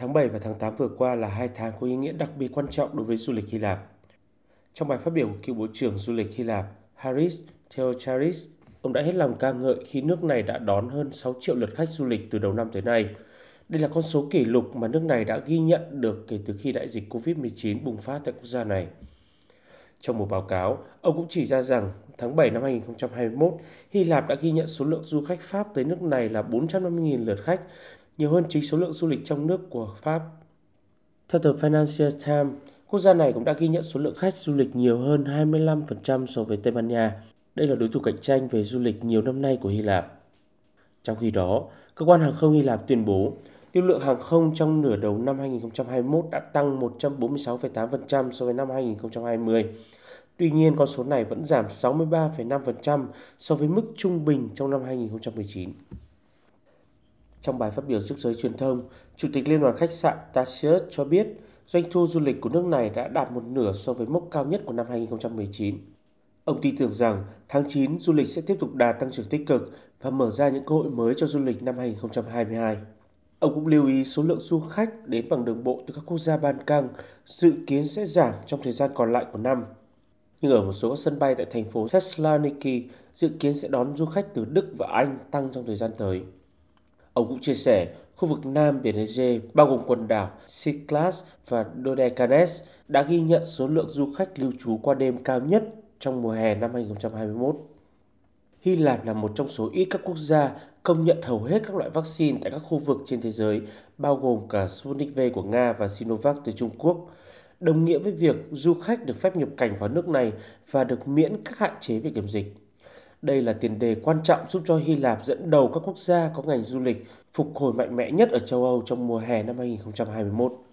Tháng 7 và tháng 8 vừa qua là hai tháng có ý nghĩa đặc biệt quan trọng đối với du lịch Hy Lạp. Trong bài phát biểu của cựu Bộ trưởng Du lịch Hy Lạp Haris Theocharis, ông đã hết lòng ca ngợi khi nước này đã đón hơn 6 triệu lượt khách du lịch từ đầu năm tới nay. Đây là con số kỷ lục mà nước này đã ghi nhận được kể từ khi đại dịch COVID-19 bùng phát tại quốc gia này. Trong một báo cáo, ông cũng chỉ ra rằng tháng 7 năm 2021, Hy Lạp đã ghi nhận số lượng du khách Pháp tới nước này là 450.000 lượt khách, nhiều hơn chính số lượng du lịch trong nước của Pháp. Theo tờ Financial Times, quốc gia này cũng đã ghi nhận số lượng khách du lịch nhiều hơn 25% so với Tây Ban Nha. Đây là đối thủ cạnh tranh về du lịch nhiều năm nay của Hy Lạp. Trong khi đó, cơ quan hàng không Hy Lạp tuyên bố lưu lượng hàng không trong nửa đầu năm 2021 đã tăng 146,8% so với năm 2020. Tuy nhiên, con số này vẫn giảm 63,5% so với mức trung bình trong năm 2019. Trong bài phát biểu trước giới truyền thông, Chủ tịch Liên đoàn Khách sạn Tasius cho biết doanh thu du lịch của nước này đã đạt một nửa so với mốc cao nhất của năm 2019. Ông tin tưởng rằng tháng 9 du lịch sẽ tiếp tục đạt tăng trưởng tích cực và mở ra những cơ hội mới cho du lịch năm 2022. Ông cũng lưu ý số lượng du khách đến bằng đường bộ từ các quốc gia Ban Căng dự kiến sẽ giảm trong thời gian còn lại của năm. Nhưng ở một số sân bay tại thành phố Thessaloniki dự kiến sẽ đón du khách từ Đức và Anh tăng trong thời gian tới. Ông cũng chia sẻ, khu vực Nam Biển Ege, bao gồm quần đảo Cyclas và Dodecanes đã ghi nhận số lượng du khách lưu trú qua đêm cao nhất trong mùa hè năm 2021. Hy Lạp là một trong số ít các quốc gia công nhận hầu hết các loại vaccine tại các khu vực trên thế giới, bao gồm cả Sputnik V của Nga và Sinovac từ Trung Quốc, đồng nghĩa với việc du khách được phép nhập cảnh vào nước này và được miễn các hạn chế về kiểm dịch. Đây là tiền đề quan trọng giúp cho Hy Lạp dẫn đầu các quốc gia có ngành du lịch phục hồi mạnh mẽ nhất ở châu Âu trong mùa hè năm 2021.